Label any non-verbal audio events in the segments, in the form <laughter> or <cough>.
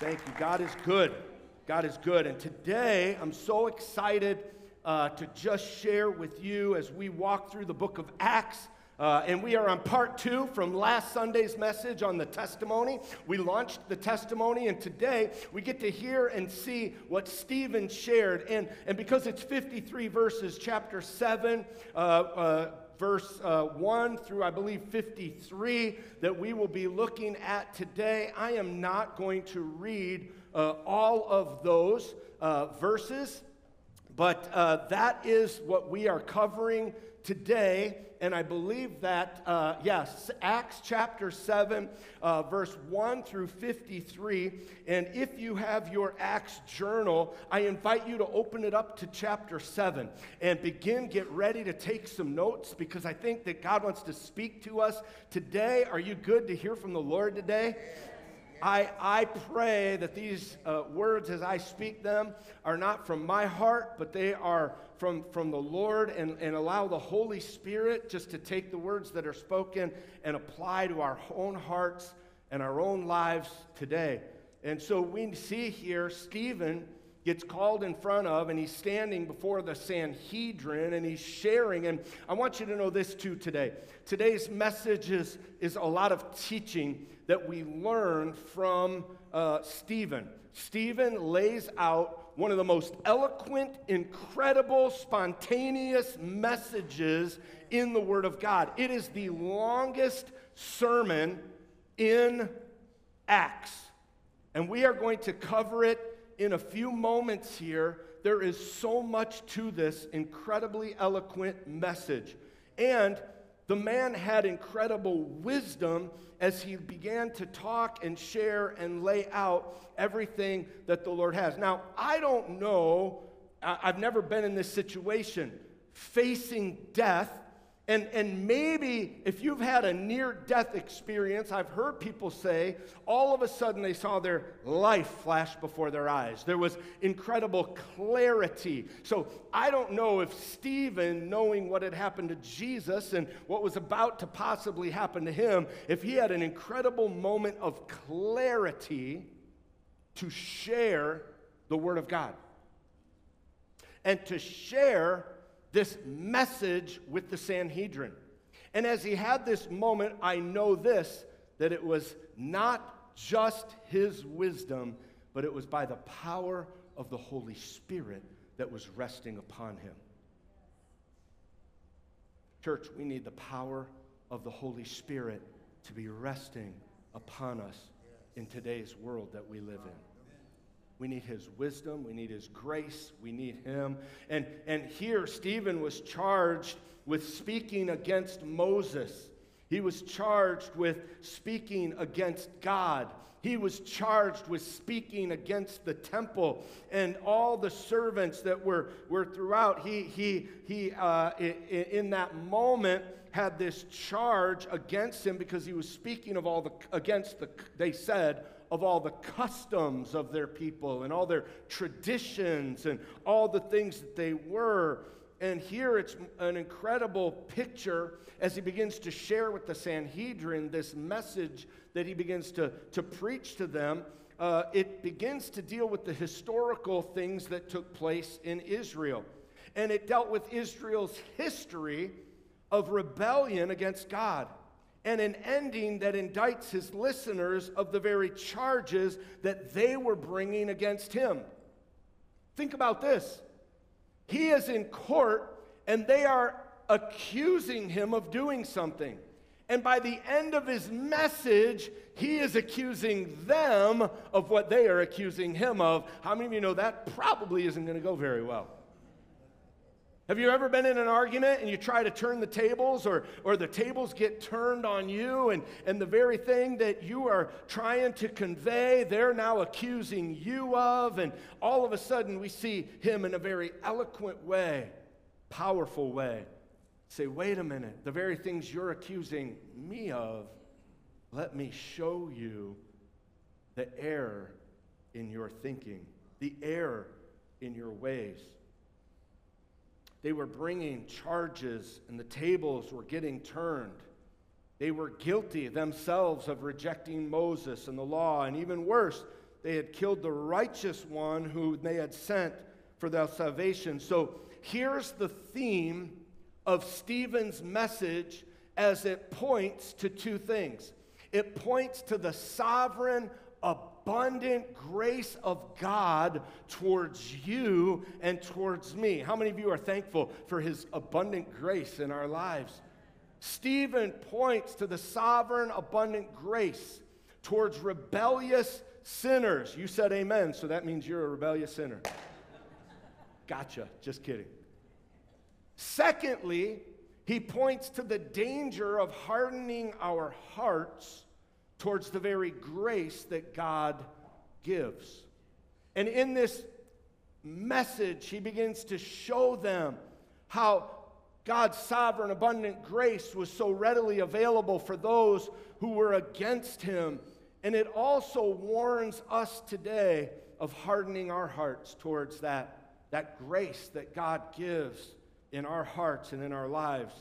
Thank you. God is good. God is good. And today, I'm so excited uh, to just share with you as we walk through the book of Acts. Uh, and we are on part two from last Sunday's message on the testimony. We launched the testimony, and today we get to hear and see what Stephen shared. And, and because it's 53 verses, chapter 7, uh, uh verse uh, 1 through, I believe, 53 that we will be looking at today. I am not going to read uh, all of those uh, verses, but uh, that is what we are covering today and I believe that, uh, yes, Acts chapter 7, uh, verse 1 through 53. And if you have your Acts journal, I invite you to open it up to chapter 7 and begin, get ready to take some notes because I think that God wants to speak to us today. Are you good to hear from the Lord today? I, I pray that these uh, words, as I speak them, are not from my heart, but they are from, from the Lord, and, and allow the Holy Spirit just to take the words that are spoken and apply to our own hearts and our own lives today. And so we see here Stephen gets called in front of, and he's standing before the Sanhedrin and he's sharing. And I want you to know this too today. Today's message is, is a lot of teaching that we learn from uh, Stephen. Stephen lays out one of the most eloquent, incredible, spontaneous messages in the Word of God. It is the longest sermon in Acts. And we are going to cover it in a few moments here. There is so much to this incredibly eloquent message. And the man had incredible wisdom as he began to talk and share and lay out everything that the Lord has. Now, I don't know, I've never been in this situation, facing death and, and maybe if you've had a near death experience, I've heard people say all of a sudden they saw their life flash before their eyes. There was incredible clarity. So I don't know if Stephen, knowing what had happened to Jesus and what was about to possibly happen to him, if he had an incredible moment of clarity to share the Word of God and to share this message with the Sanhedrin. And as he had this moment, I know this that it was not just his wisdom, but it was by the power of the Holy Spirit that was resting upon him. Church, we need the power of the Holy Spirit to be resting upon us in today's world that we live in. We need his wisdom. We need his grace. We need him. And, and here, Stephen was charged with speaking against Moses. He was charged with speaking against God. He was charged with speaking against the temple and all the servants that were, were throughout. He, he, he uh, in that moment, had this charge against him because he was speaking of all the against the they said of all the customs of their people and all their traditions and all the things that they were. And here it's an incredible picture as he begins to share with the Sanhedrin this message that he begins to, to preach to them. Uh, it begins to deal with the historical things that took place in Israel. And it dealt with Israel's history of rebellion against God and an ending that indicts his listeners of the very charges that they were bringing against him. Think about this. He is in court and they are accusing him of doing something. And by the end of his message, he is accusing them of what they are accusing him of. How many of you know that probably isn't going to go very well? Have you ever been in an argument and you try to turn the tables, or, or the tables get turned on you, and, and the very thing that you are trying to convey, they're now accusing you of? And all of a sudden, we see him in a very eloquent way, powerful way. Say, wait a minute, the very things you're accusing me of, let me show you the error in your thinking, the error in your ways. They were bringing charges, and the tables were getting turned. They were guilty themselves of rejecting Moses and the law, and even worse, they had killed the righteous one who they had sent for their salvation. So here's the theme of Stephen's message as it points to two things it points to the sovereign, abundant grace of God towards you and towards me. How many of you are thankful for his abundant grace in our lives? Stephen points to the sovereign, abundant grace towards rebellious sinners. You said amen, so that means you're a rebellious sinner. Gotcha, just kidding. Secondly, he points to the danger of hardening our hearts towards the very grace that God gives. And in this message, he begins to show them how God's sovereign, abundant grace was so readily available for those who were against him. And it also warns us today of hardening our hearts towards that, that grace that God gives in our hearts and in our lives.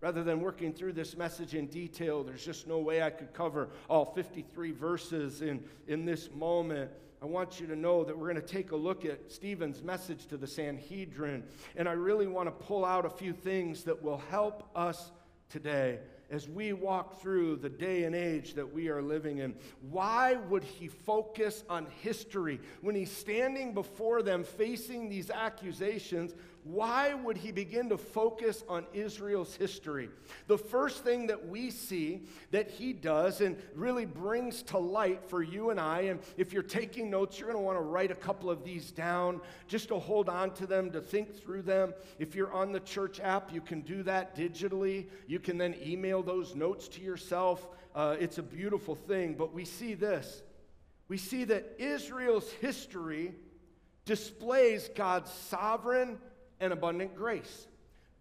Rather than working through this message in detail, there's just no way I could cover all 53 verses in, in this moment. I want you to know that we're going to take a look at Stephen's message to the Sanhedrin. And I really want to pull out a few things that will help us today as we walk through the day and age that we are living in. Why would he focus on history when he's standing before them facing these accusations? Why would he begin to focus on Israel's history? The first thing that we see that he does and really brings to light for you and I, and if you're taking notes, you're going to want to write a couple of these down just to hold on to them, to think through them. If you're on the church app, you can do that digitally. You can then email those notes to yourself. Uh, it's a beautiful thing. But we see this we see that Israel's history displays God's sovereign and abundant grace.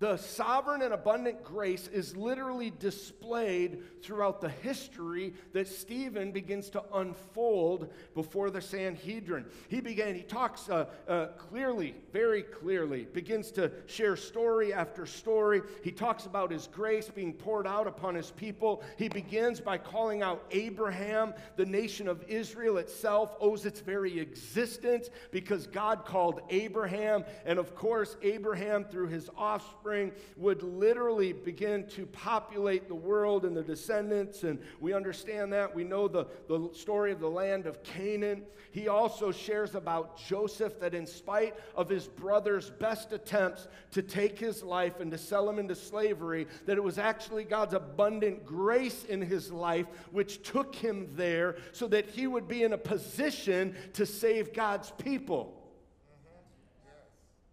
The sovereign and abundant grace is literally displayed throughout the history that Stephen begins to unfold before the Sanhedrin. He began, he talks uh, uh, clearly, very clearly, begins to share story after story. He talks about his grace being poured out upon his people. He begins by calling out Abraham. The nation of Israel itself owes its very existence because God called Abraham. And of course, Abraham, through his offspring, would literally begin to populate the world and the descendants. And we understand that. We know the, the story of the land of Canaan. He also shares about Joseph that, in spite of his brother's best attempts to take his life and to sell him into slavery, that it was actually God's abundant grace in his life which took him there so that he would be in a position to save God's people.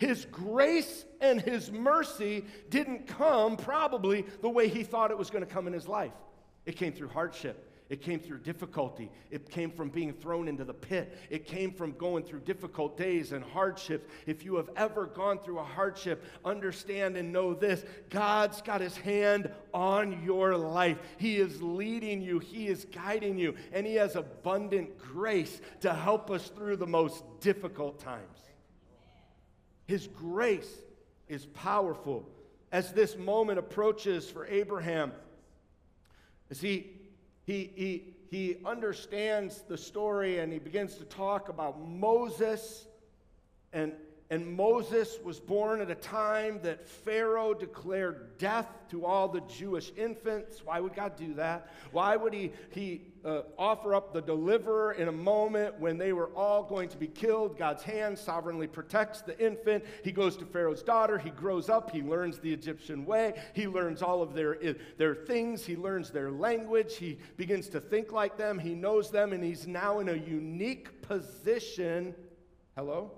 His grace and his mercy didn't come probably the way he thought it was going to come in his life. It came through hardship. It came through difficulty. It came from being thrown into the pit. It came from going through difficult days and hardships. If you have ever gone through a hardship, understand and know this God's got his hand on your life. He is leading you, He is guiding you, and He has abundant grace to help us through the most difficult times. His grace is powerful. As this moment approaches for Abraham, as he, he, he, he understands the story and he begins to talk about Moses and and Moses was born at a time that Pharaoh declared death to all the Jewish infants. Why would God do that? Why would He, he uh, offer up the deliverer in a moment when they were all going to be killed? God's hand sovereignly protects the infant. He goes to Pharaoh's daughter. He grows up. He learns the Egyptian way. He learns all of their, their things. He learns their language. He begins to think like them. He knows them, and he's now in a unique position. Hello?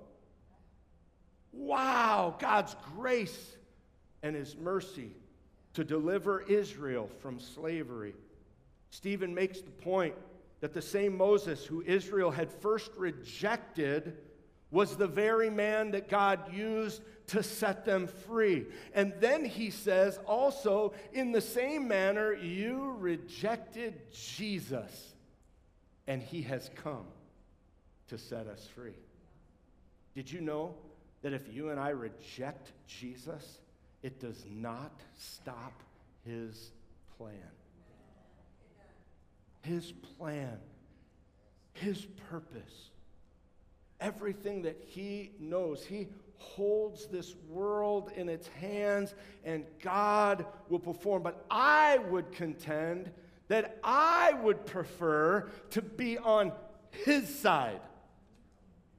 Wow, God's grace and his mercy to deliver Israel from slavery. Stephen makes the point that the same Moses who Israel had first rejected was the very man that God used to set them free. And then he says, also, in the same manner, you rejected Jesus, and he has come to set us free. Did you know that if you and I reject Jesus, it does not stop his plan. His plan His purpose. Everything that He knows. He holds this world in its hands and God will perform. But I would contend that I would prefer to be on His side.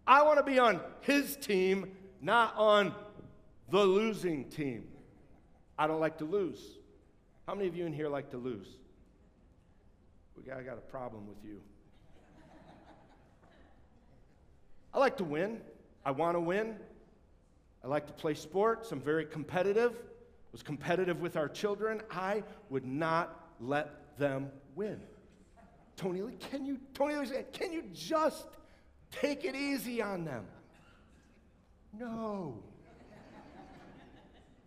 I want to be on His team, not on the losing team. I don't like to lose. How many of you in here like to lose? We got, I got a problem with you. I like to win. I want to win. I like to play sports. I'm very competitive. Was competitive with our children. I would not let them win. Tony Lee, can you, Tony Lee can you just take it easy on them? No.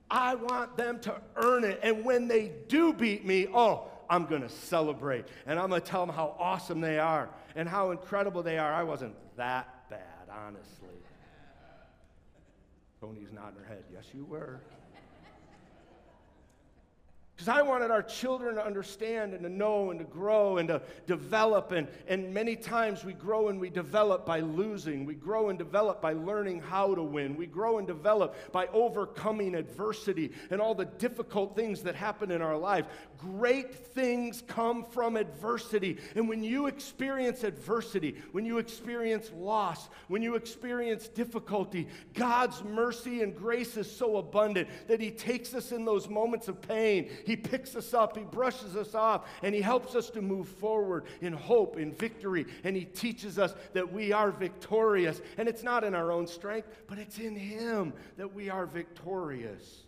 I want them to earn it. And when they do beat me, oh, I'm going to celebrate. And I'm going to tell them how awesome they are and how incredible they are. I wasn't that bad, honestly. Tony's nodding her head. Yes, you were. Because I wanted our children to understand and to know and to grow and to develop. And, and many times we grow and we develop by losing. We grow and develop by learning how to win. We grow and develop by overcoming adversity and all the difficult things that happen in our life. Great things come from adversity. And when you experience adversity, when you experience loss, when you experience difficulty, God's mercy and grace is so abundant that He takes us in those moments of pain he picks us up, He brushes us off, and He helps us to move forward in hope, in victory. And He teaches us that we are victorious. And it's not in our own strength, but it's in Him that we are victorious.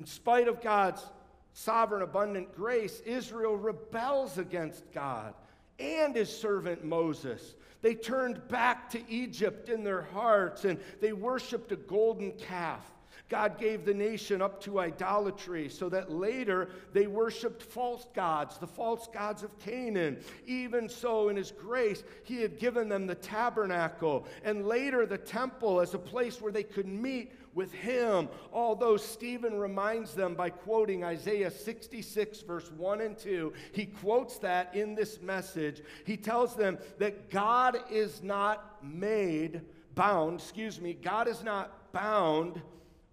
In spite of God's sovereign, abundant grace, Israel rebels against God and his servant Moses. They turned back to Egypt in their hearts and they worshiped a golden calf. God gave the nation up to idolatry so that later they worshiped false gods, the false gods of Canaan. Even so, in His grace, He had given them the tabernacle and later the temple as a place where they could meet with Him. Although Stephen reminds them by quoting Isaiah 66, verse 1 and 2, he quotes that in this message. He tells them that God is not made, bound, excuse me, God is not bound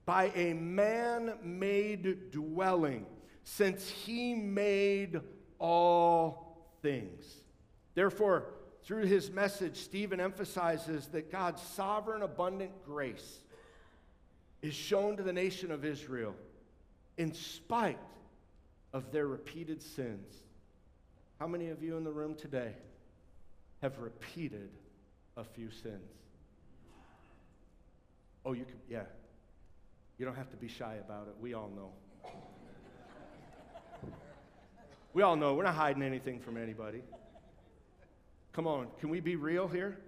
by a man made dwelling, since he made all things. Therefore, through his message, Stephen emphasizes that God's sovereign, abundant grace is shown to the nation of Israel in spite of their repeated sins. How many of you in the room today have repeated a few sins? Oh, you could, yeah, you don't have to be shy about it. We all know. we all know. We're not hiding anything from anybody. Come on, can we be real here?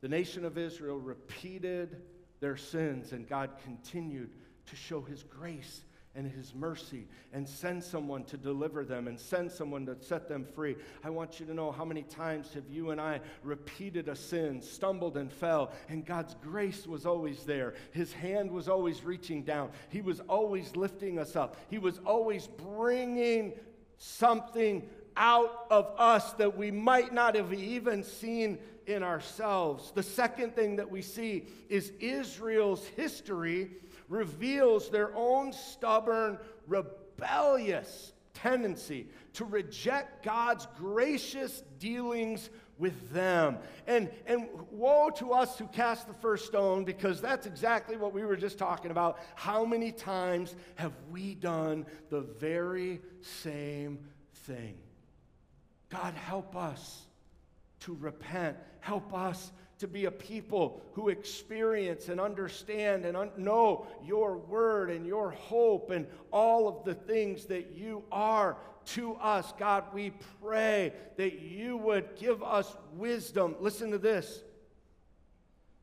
The nation of Israel repeated their sins, and God continued to show his grace and his mercy and send someone to deliver them and send someone to set them free. I want you to know how many times have you and I repeated a sin, stumbled and fell, and God's grace was always there. His hand was always reaching down. He was always lifting us up. He was always bringing something out of us that we might not have even seen in ourselves. The second thing that we see is Israel's history reveals their own stubborn, rebellious tendency to reject God's gracious dealings with them. And, and woe to us who cast the first stone, because that's exactly what we were just talking about. How many times have we done the very same thing? God, help us to repent. Help us to be a people who experience and understand and un- know your word and your hope and all of the things that you are to us. God, we pray that you would give us wisdom. Listen to this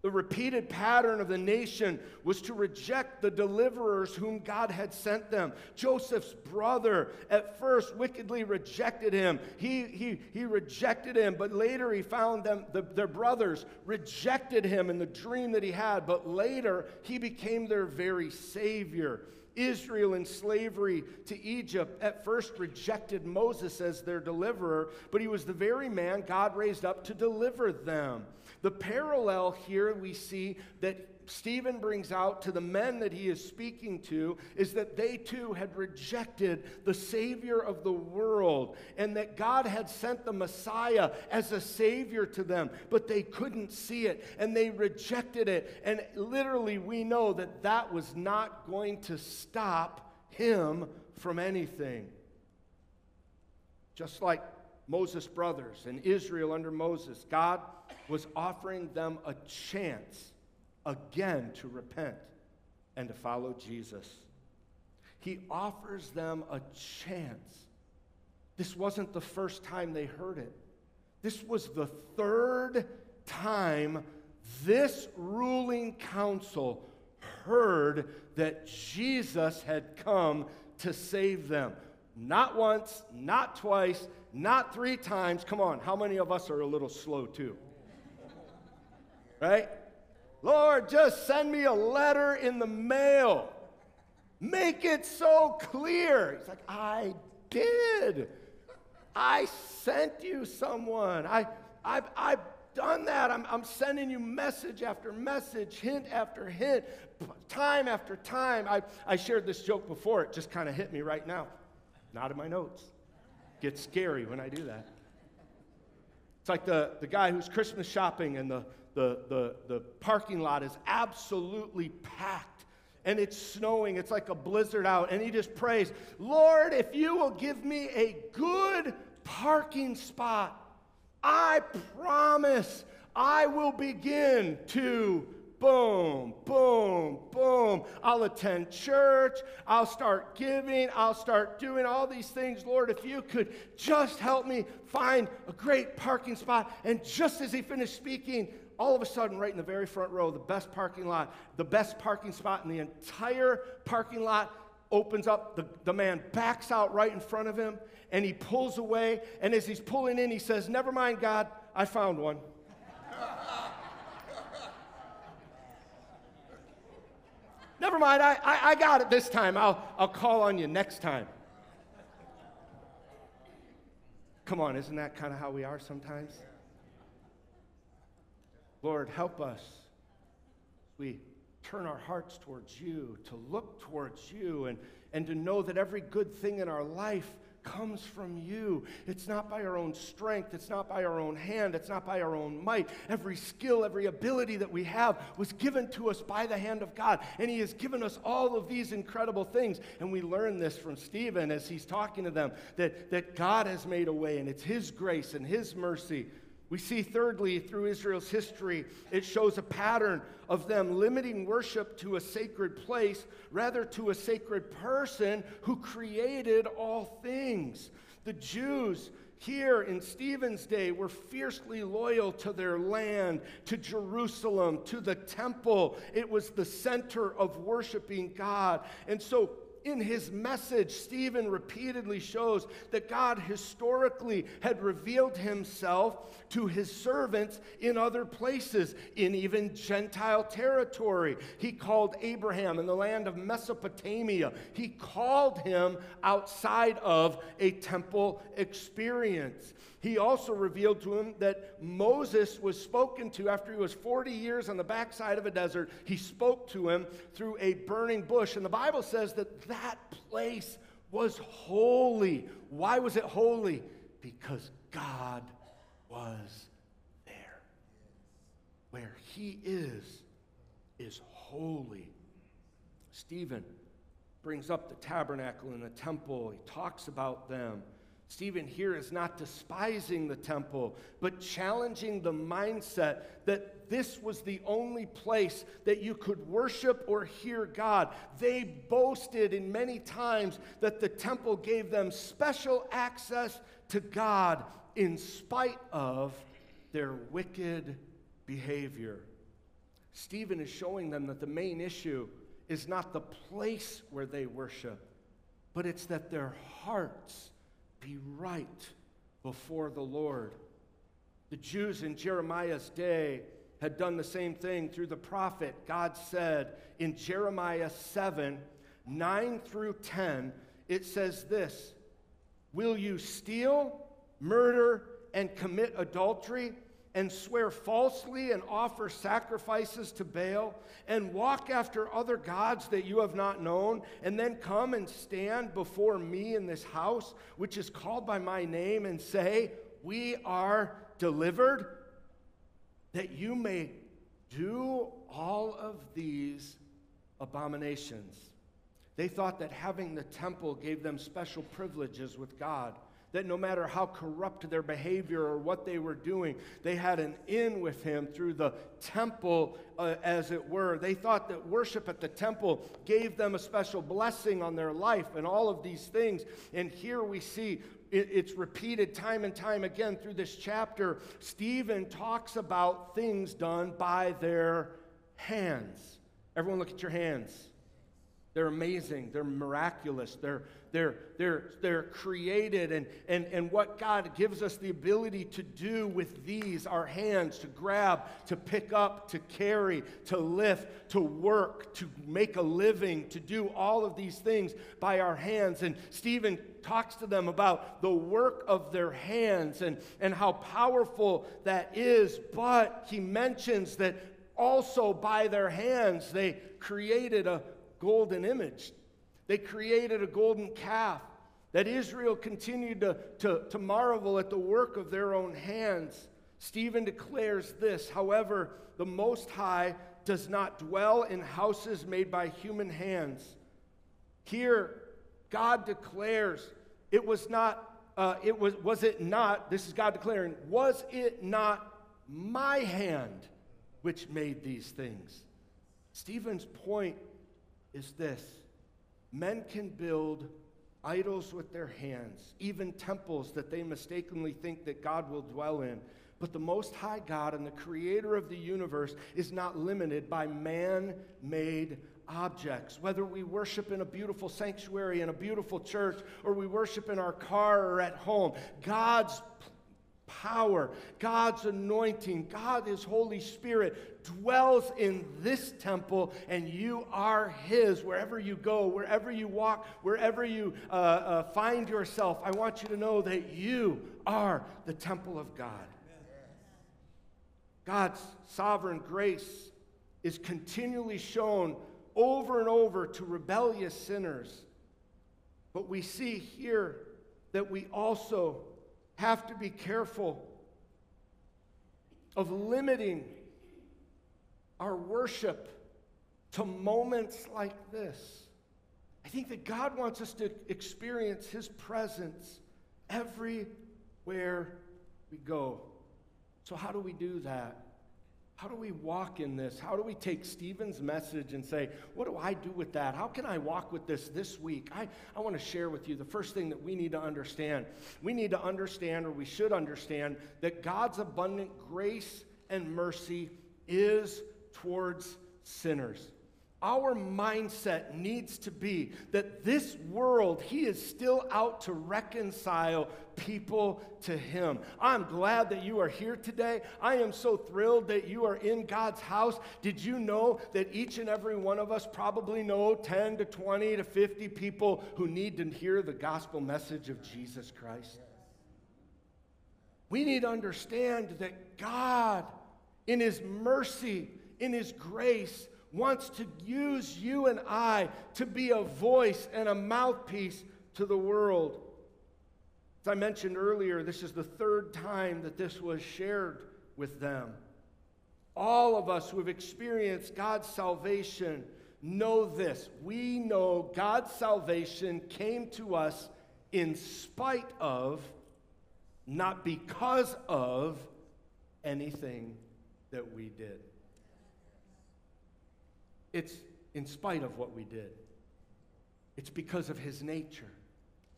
the repeated pattern of the nation was to reject the deliverers whom God had sent them. Joseph's brother at first wickedly rejected him. He, he, he rejected him, but later he found them, the, their brothers rejected him in the dream that he had, but later he became their very savior. Israel in slavery to Egypt at first rejected Moses as their deliverer, but he was the very man God raised up to deliver them. The parallel here we see that Stephen brings out to the men that he is speaking to is that they too had rejected the Savior of the world and that God had sent the Messiah as a Savior to them, but they couldn't see it and they rejected it. And literally, we know that that was not going to stop him from anything. Just like Moses' brothers and Israel under Moses, God was offering them a chance again to repent and to follow Jesus. He offers them a chance. This wasn't the first time they heard it, this was the third time this ruling council heard that Jesus had come to save them. Not once, not twice, not three times. Come on, how many of us are a little slow too? Right? Lord, just send me a letter in the mail. Make it so clear. He's like, I did. I sent you someone. I, I've, I've done that. I'm, I'm sending you message after message, hint after hint, time after time. I, I shared this joke before. It just kind of hit me right now. Not in my notes. Gets scary when I do that. It's like the, the guy who's Christmas shopping and the, the, the, the parking lot is absolutely packed and it's snowing. It's like a blizzard out. And he just prays, Lord, if you will give me a good parking spot, I promise I will begin to boom, boom, boom. I'll attend church. I'll start giving. I'll start doing all these things. Lord, if you could just help me find a great parking spot. And just as he finished speaking, all of a sudden, right in the very front row, the best parking lot, the best parking spot in the entire parking lot opens up. The, the man backs out right in front of him and he pulls away. And as he's pulling in, he says, Never mind, God, I found one. <laughs> Never mind, I, I, I, got it this time. I'll, I'll call on you next time. Come on, isn't that kind of how we are sometimes? Lord, help us. We turn our hearts towards you, to look towards you, and, and to know that every good thing in our life comes from you. It's not by our own strength, it's not by our own hand, it's not by our own might. Every skill, every ability that we have was given to us by the hand of God, and He has given us all of these incredible things. And we learn this from Stephen as he's talking to them that, that God has made a way, and it's His grace and His mercy we see, thirdly, through Israel's history, it shows a pattern of them limiting worship to a sacred place rather to a sacred person who created all things. The Jews here in Stephen's day were fiercely loyal to their land, to Jerusalem, to the temple. It was the center of worshiping God. And so in his message, Stephen repeatedly shows that God historically had revealed himself to his servants in other places, in even Gentile territory. He called Abraham in the land of Mesopotamia, he called him outside of a temple experience. He also revealed to him that Moses was spoken to after he was 40 years on the backside of a desert. He spoke to him through a burning bush. And the Bible says that that place was holy. Why was it holy? Because God was there. Where he is, is holy. Stephen brings up the tabernacle and the temple, he talks about them. Stephen here is not despising the temple, but challenging the mindset that this was the only place that you could worship or hear God. They boasted in many times that the temple gave them special access to God in spite of their wicked behavior. Stephen is showing them that the main issue is not the place where they worship, but it's that their hearts be right before the Lord. The Jews in Jeremiah's day had done the same thing through the prophet. God said in Jeremiah 7 9 through 10, it says this Will you steal, murder, and commit adultery? And swear falsely and offer sacrifices to Baal and walk after other gods that you have not known, and then come and stand before me in this house, which is called by my name, and say, We are delivered, that you may do all of these abominations. They thought that having the temple gave them special privileges with God that no matter how corrupt their behavior or what they were doing, they had an in with him through the temple, uh, as it were. They thought that worship at the temple gave them a special blessing on their life and all of these things. And here we see it's repeated time and time again through this chapter. Stephen talks about things done by their hands. Everyone, look at your hands. They're amazing. They're miraculous. They're, they're, they're, they're created, and, and, and what God gives us the ability to do with these, our hands, to grab, to pick up, to carry, to lift, to work, to make a living, to do all of these things by our hands. And Stephen talks to them about the work of their hands and, and how powerful that is, but he mentions that also by their hands they created a golden image they created a golden calf that Israel continued to, to, to marvel at the work of their own hands. Stephen declares this However, the Most High does not dwell in houses made by human hands. Here, God declares it was not, uh, it was, was it not, this is God declaring, was it not my hand which made these things? Stephen's point is this Men can build idols with their hands, even temples that they mistakenly think that God will dwell in. But the Most High God and the Creator of the universe is not limited by man made objects. Whether we worship in a beautiful sanctuary, in a beautiful church, or we worship in our car or at home, God's power, God's anointing, God, His Holy Spirit dwells in this temple, and you are His wherever you go, wherever you walk, wherever you uh, uh, find yourself. I want you to know that you are the temple of God. God's sovereign grace is continually shown over and over to rebellious sinners. But we see here that we also have to be careful of limiting our worship to moments like this. I think that God wants us to experience His presence everywhere we go. So, how do we do that? How do we walk in this? How do we take Stephen's message and say, what do I do with that? How can I walk with this this week? I, I want to share with you the first thing that we need to understand. We need to understand, or we should understand, that God's abundant grace and mercy is towards sinners. Our mindset needs to be that this world, He is still out to reconcile people to Him. I'm glad that you are here today. I am so thrilled that you are in God's house. Did you know that each and every one of us probably know 10 to 20 to 50 people who need to hear the gospel message of Jesus Christ? We need to understand that God, in His mercy, in His grace, wants to use you and I to be a voice and a mouthpiece to the world. As I mentioned earlier, this is the third time that this was shared with them. All of us who have experienced God's salvation know this. We know God's salvation came to us in spite of, not because of, anything that we did. It's in spite of what we did. It's because of his nature,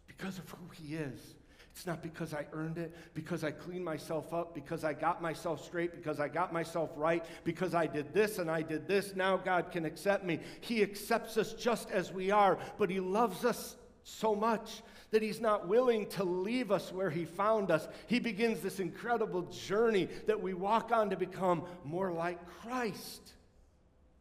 because of who he is. It's not because I earned it, because I cleaned myself up, because I got myself straight, because I got myself right, because I did this and I did this. Now God can accept me. He accepts us just as we are, but He loves us so much that He's not willing to leave us where He found us. He begins this incredible journey that we walk on to become more like Christ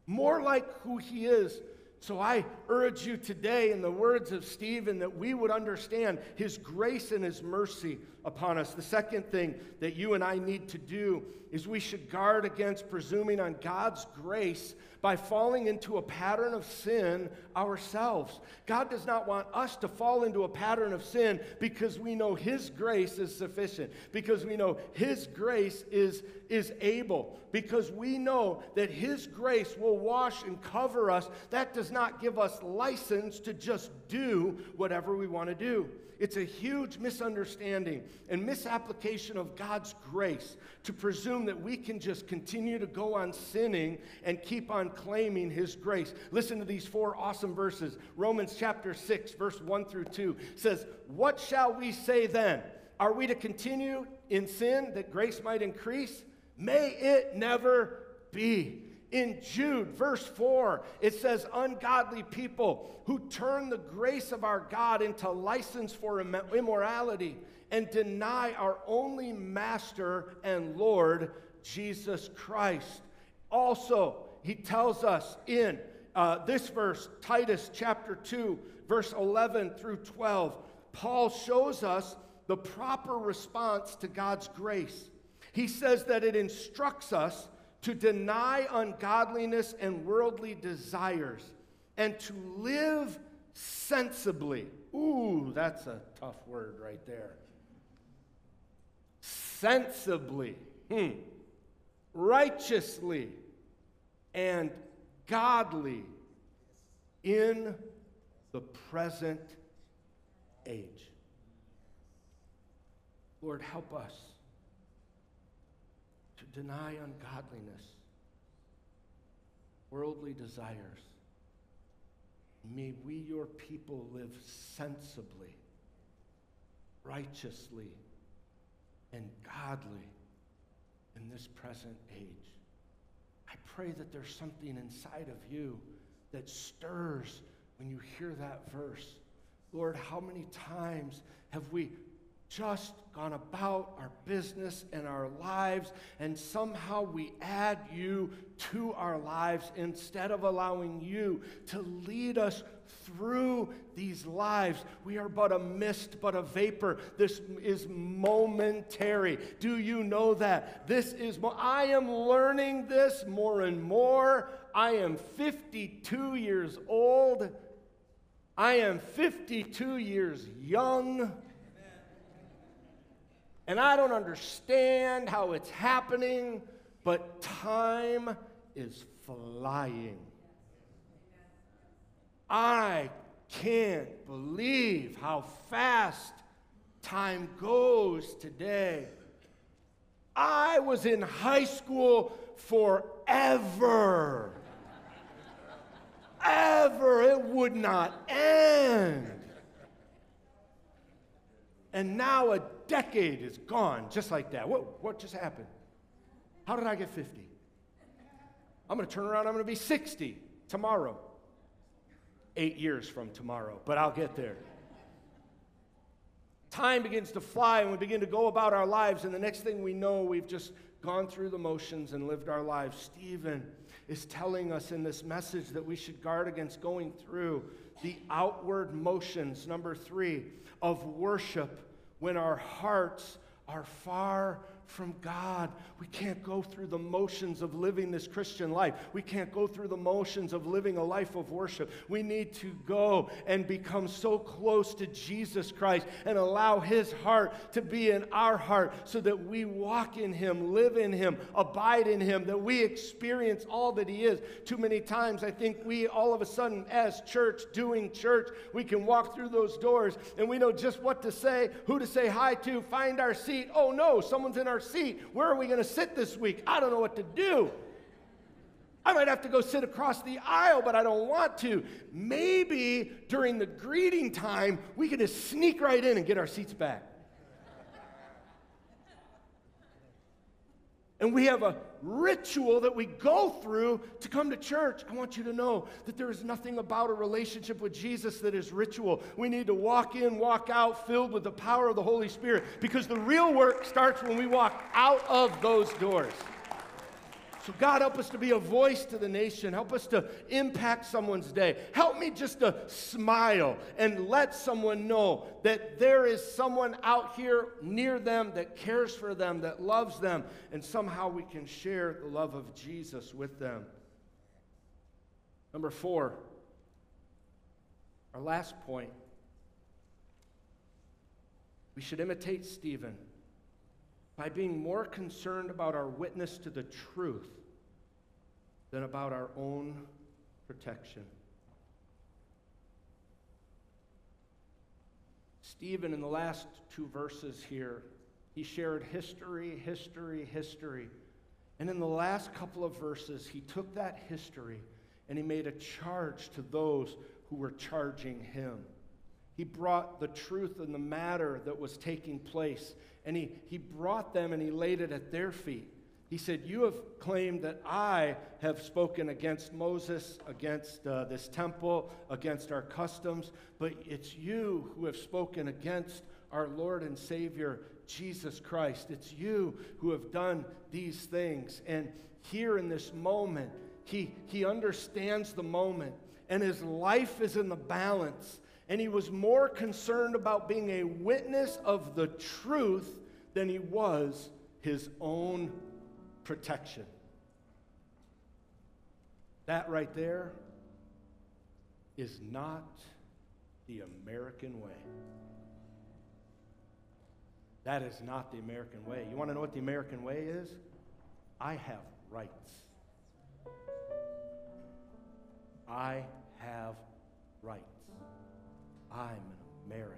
more like who he is, So I urge you today, in the words of Stephen, that we would understand his grace and his mercy upon us. The second thing that you and I need to do is we should guard against presuming on God's grace by falling into a pattern of sin ourselves. God does not want us to fall into a pattern of sin because we know His grace is sufficient, because we know His grace is, is able, because we know that His grace will wash and cover us. That does not give us license to just do whatever we want to do. It's a huge misunderstanding and misapplication of God's grace to presume that we can just continue to go on sinning and keep on claiming His grace. Listen to these four awesome verses. Romans chapter 6, verse 1 through 2 says, What shall we say then? Are we to continue in sin that grace might increase? May it never be. In Jude, verse 4, it says, Ungodly people who turn the grace of our God into license for immorality and deny our only Master and Lord, Jesus Christ. Also, he tells us in uh, this verse, Titus chapter 2, verse 11 through 12, Paul shows us the proper response to God's grace. He says that it instructs us to deny ungodliness and worldly desires, and to live sensibly. Ooh, that's a tough word right there. Sensibly, hmm. righteously, and godly in the present age. Lord, help us deny ungodliness, worldly desires. May we, your people, live sensibly, righteously, and godly in this present age. I pray that there's something inside of you that stirs when you hear that verse. Lord, how many times have we just gone about our business and our lives, and somehow we add you to our lives instead of allowing you to lead us through these lives. We are but a mist, but a vapor. This is momentary. Do you know that? This is, mo- I am learning this more and more. I am 52 years old. I am 52 years young. And I don't understand how it's happening, but time is flying. I can't believe how fast time goes today. I was in high school forever. Ever. It would not end. And now a decade is gone just like that. What, what just happened? How did I get 50? I'm going to turn around, I'm going to be 60 tomorrow. Eight years from tomorrow, but I'll get there. Time begins to fly, and we begin to go about our lives, and the next thing we know, we've just gone through the motions and lived our lives. Stephen is telling us in this message that we should guard against going through the outward motions, number three, of worship when our hearts are far from God. We can't go through the motions of living this Christian life. We can't go through the motions of living a life of worship. We need to go and become so close to Jesus Christ and allow His heart to be in our heart so that we walk in Him, live in Him, abide in Him, that we experience all that He is. Too many times, I think we all of a sudden, as church, doing church, we can walk through those doors and we know just what to say, who to say hi to, find our seat. Oh no, someone's in our our seat. Where are we going to sit this week? I don't know what to do. I might have to go sit across the aisle, but I don't want to. Maybe during the greeting time, we can just sneak right in and get our seats back. And we have a ritual that we go through to come to church. I want you to know that there is nothing about a relationship with Jesus that is ritual. We need to walk in, walk out, filled with the power of the Holy Spirit, because the real work starts when we walk out of those doors. So, God, help us to be a voice to the nation. Help us to impact someone's day. Help me just to smile and let someone know that there is someone out here near them that cares for them, that loves them, and somehow we can share the love of Jesus with them. Number four, our last point. We should imitate Stephen by being more concerned about our witness to the truth than about our own protection. Stephen, in the last two verses here, he shared history, history, history. And in the last couple of verses, he took that history and he made a charge to those who were charging him. He brought the truth and the matter that was taking place, and he, he brought them and he laid it at their feet. He said, You have claimed that I have spoken against Moses, against uh, this temple, against our customs, but it's you who have spoken against our Lord and Savior, Jesus Christ. It's you who have done these things. And here in this moment, he, he understands the moment, and his life is in the balance. And he was more concerned about being a witness of the truth than he was his own protection. That right there is not the American way. That is not the American way. You want to know what the American way is? I have rights. I have rights. I'm an American.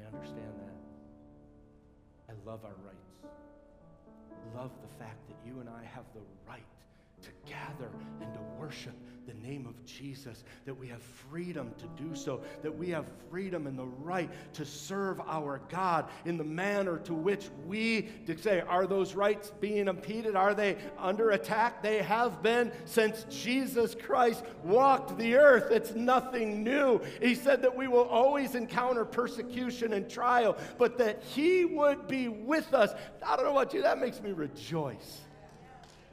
I understand that. I love our rights love the fact that you and I have the right to gather and to worship the name of Jesus, that we have freedom to do so, that we have freedom and the right to serve our God in the manner to which we to say, are those rights being impeded? Are they under attack? They have been since Jesus Christ walked the earth. It's nothing new. He said that we will always encounter persecution and trial, but that He would be with us. I don't know about you, that makes me rejoice.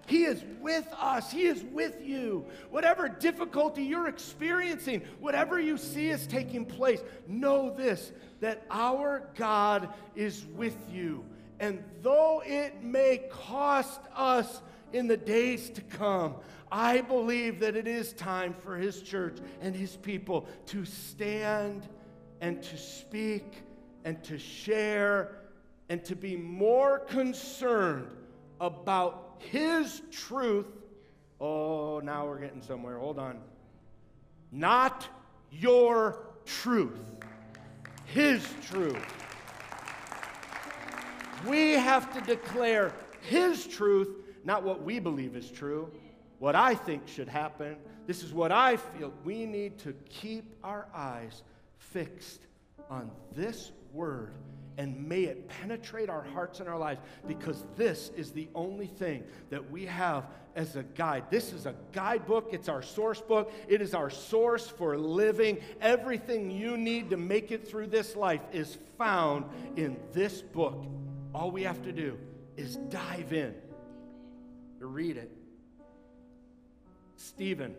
He is with us. He is with you. Whatever difficulty you're experiencing, whatever you see is taking place, know this that our God is with you. And though it may cost us in the days to come, I believe that it is time for His church and His people to stand and to speak and to share and to be more concerned about his truth. Oh, now we're getting somewhere. Hold on. Not your truth, His truth. We have to declare His truth, not what we believe is true, what I think should happen. This is what I feel. We need to keep our eyes fixed on this word and may it penetrate our hearts and our lives because this is the only thing that we have as a guide. This is a guidebook, it's our source book, it is our source for living. Everything you need to make it through this life is found in this book. All we have to do is dive in to read it. Stephen,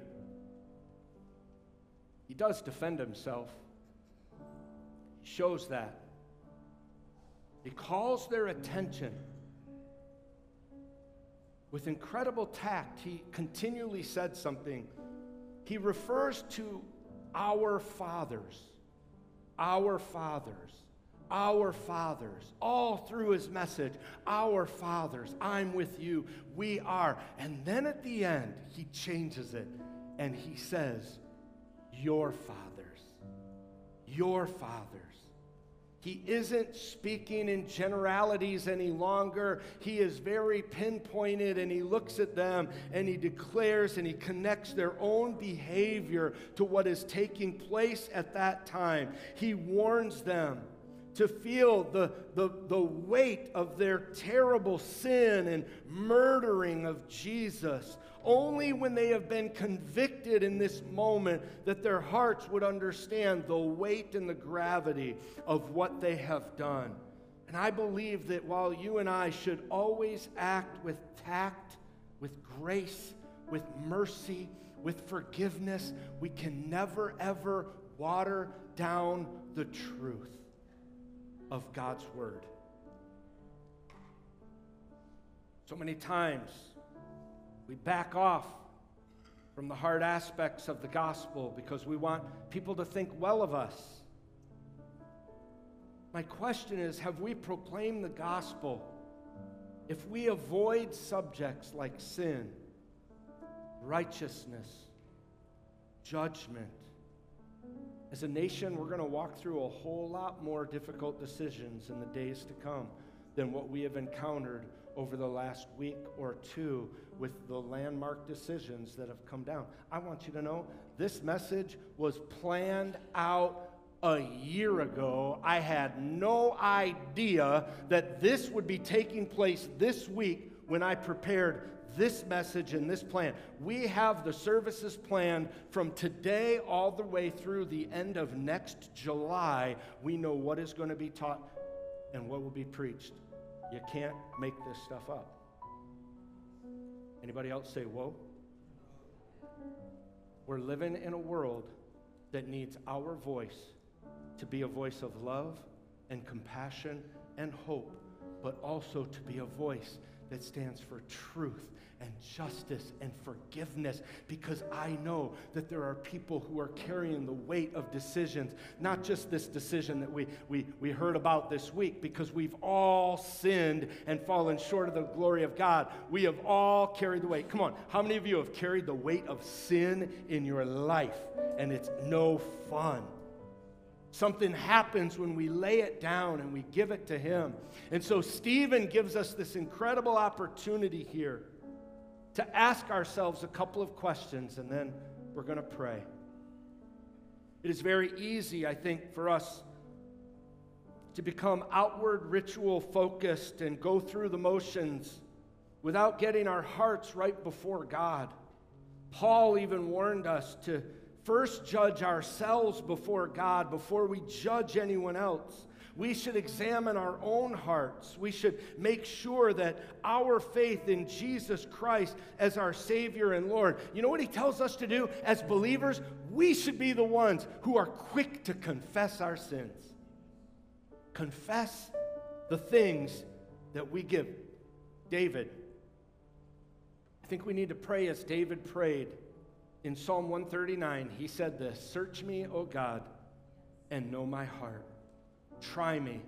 he does defend himself. He shows that. He calls their attention. With incredible tact, he continually said something. He refers to our fathers, our fathers, our fathers, all through his message. Our fathers, I'm with you, we are. And then at the end, he changes it and he says, Your fathers, your fathers. He isn't speaking in generalities any longer. He is very pinpointed and he looks at them and he declares and he connects their own behavior to what is taking place at that time. He warns them to feel the, the, the weight of their terrible sin and murdering of Jesus. Only when they have been convicted in this moment that their hearts would understand the weight and the gravity of what they have done. And I believe that while you and I should always act with tact, with grace, with mercy, with forgiveness, we can never, ever water down the truth of God's Word. So many times we back off from the hard aspects of the gospel because we want people to think well of us. My question is have we proclaimed the gospel? If we avoid subjects like sin, righteousness, judgment, as a nation, we're going to walk through a whole lot more difficult decisions in the days to come than what we have encountered over the last week or two with the landmark decisions that have come down. I want you to know this message was planned out a year ago. I had no idea that this would be taking place this week when I prepared this message and this plan. We have the services planned from today all the way through the end of next July. We know what is going to be taught and what will be preached. You can't make this stuff up. Anybody else say, whoa? We're living in a world that needs our voice to be a voice of love and compassion and hope, but also to be a voice that stands for truth and justice and forgiveness because I know that there are people who are carrying the weight of decisions, not just this decision that we, we, we heard about this week, because we've all sinned and fallen short of the glory of God. We have all carried the weight. Come on, how many of you have carried the weight of sin in your life and it's no fun? Something happens when we lay it down and we give it to Him. And so Stephen gives us this incredible opportunity here to ask ourselves a couple of questions and then we're going to pray. It is very easy, I think, for us to become outward ritual focused and go through the motions without getting our hearts right before God. Paul even warned us to first judge ourselves before God before we judge anyone else. We should examine our own hearts. We should make sure that our faith in Jesus Christ as our Savior and Lord, you know what He tells us to do as believers? We should be the ones who are quick to confess our sins. Confess the things that we give. David, I think we need to pray as David prayed. In Psalm 139, he said this Search me, O God, and know my heart. Try me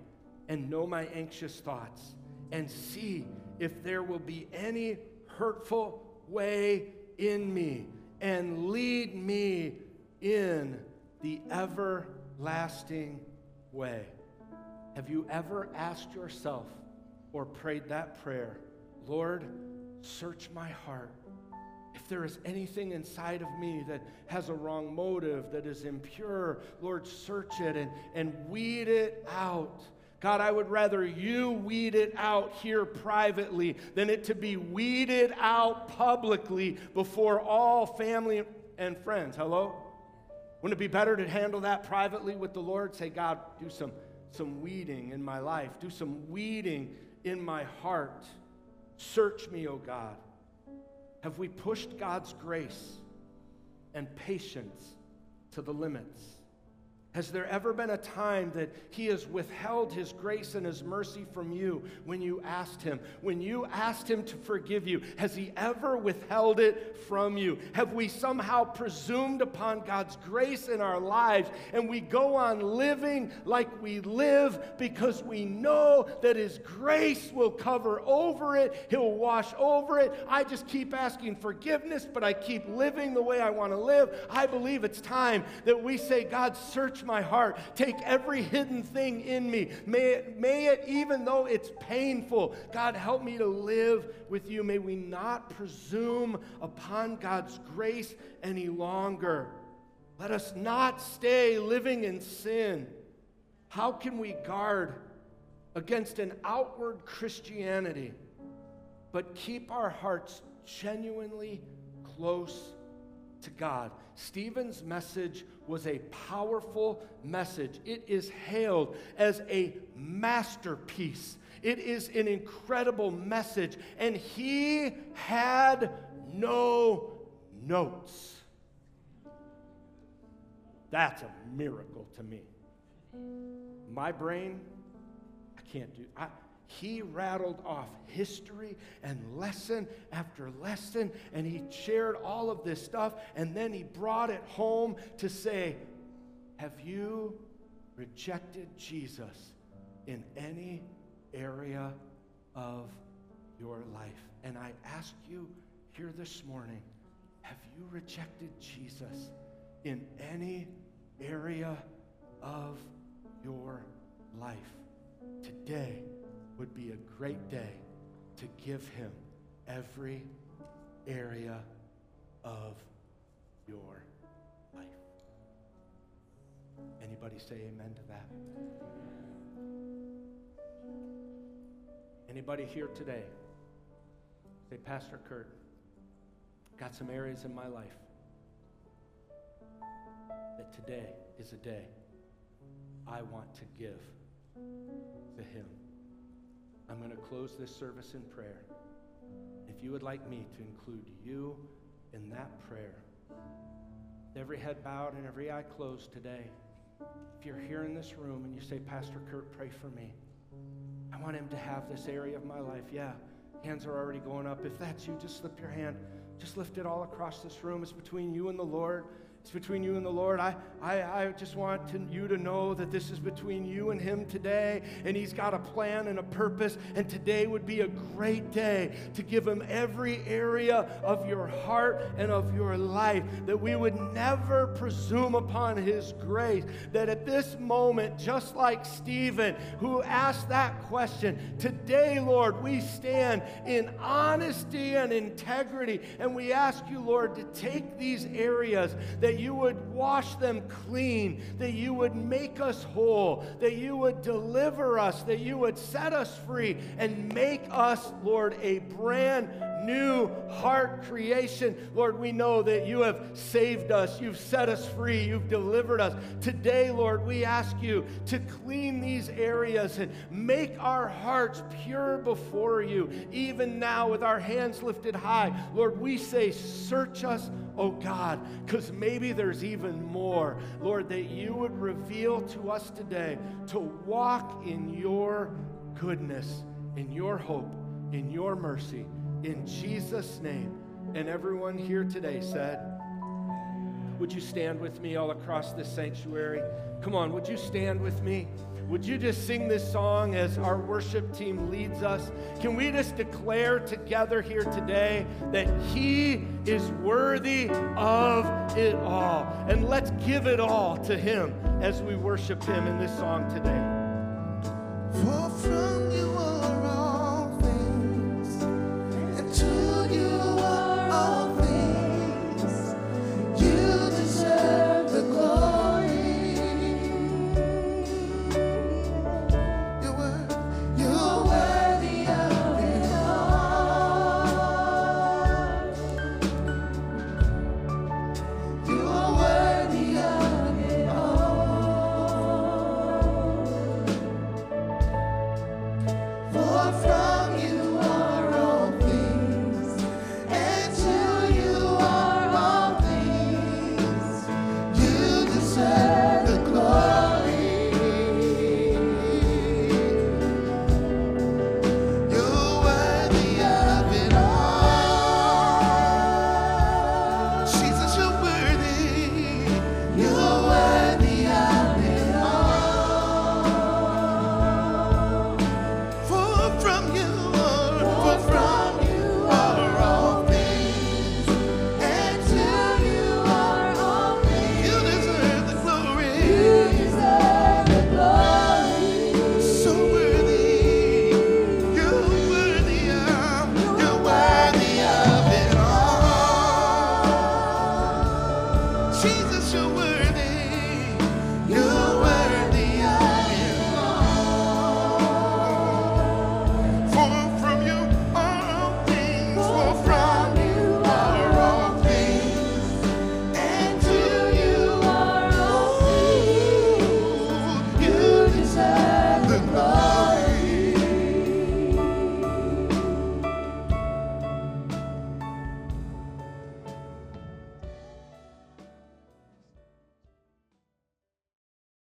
and know my anxious thoughts and see if there will be any hurtful way in me and lead me in the everlasting way. Have you ever asked yourself or prayed that prayer, Lord, search my heart if there is anything inside of me that has a wrong motive, that is impure, Lord, search it and, and weed it out. God, I would rather you weed it out here privately than it to be weeded out publicly before all family and friends. Hello? Wouldn't it be better to handle that privately with the Lord? Say, God, do some, some weeding in my life, do some weeding in my heart. Search me, O oh God. Have we pushed God's grace and patience to the limits? Has there ever been a time that He has withheld His grace and His mercy from you when you asked Him? When you asked Him to forgive you, has He ever withheld it from you? Have we somehow presumed upon God's grace in our lives and we go on living like we live because we know that His grace will cover over it, He'll wash over it? I just keep asking forgiveness, but I keep living the way I want to live. I believe it's time that we say, God, search my heart. Take every hidden thing in me. May it, may it, even though it's painful, God, help me to live with you. May we not presume upon God's grace any longer. Let us not stay living in sin. How can we guard against an outward Christianity, but keep our hearts genuinely close to God. Stephen's message was a powerful message. It is hailed as a masterpiece. It is an incredible message. And he had no notes. That's a miracle to me. My brain, I can't do. I, he rattled off history and lesson after lesson, and he shared all of this stuff, and then he brought it home to say, Have you rejected Jesus in any area of your life? And I ask you here this morning, have you rejected Jesus in any area of your life? Today, would be a great day to give him every area of your life. Anybody say amen to that? Anybody here today say, Pastor Kurt, got some areas in my life that today is a day I want to give to Him. I'm going to close this service in prayer. If you would like me to include you in that prayer, every head bowed and every eye closed today, if you're here in this room and you say, Pastor Kurt, pray for me. I want him to have this area of my life. Yeah, hands are already going up. If that's you, just slip your hand. Just lift it all across this room. It's between you and the Lord. It's between you and the Lord. I, I, I just want to, you to know that this is between you and Him today, and He's got a plan and a purpose. And today would be a great day to give Him every area of your heart and of your life, that we would never presume upon His grace. That at this moment, just like Stephen, who asked that question, today, Lord, we stand in honesty and integrity, and we ask you, Lord, to take these areas that that you would wash them clean, that you would make us whole, that you would deliver us, that you would set us free and make us, Lord, a brand new heart creation. Lord, we know that you have saved us, you've set us free, you've delivered us. Today, Lord, we ask you to clean these areas and make our hearts pure before you. Even now, with our hands lifted high, Lord, we say, Search us oh God, because maybe there's even more. Lord, that you would reveal to us today to walk in your goodness, in your hope, in your mercy, in Jesus' name. And everyone here today said, Would you stand with me all across this sanctuary? Come on, would you stand with me? Would you just sing this song as our worship team leads us? Can we just declare together here today that He is worthy of it all? And let's give it all to Him as we worship Him in this song today.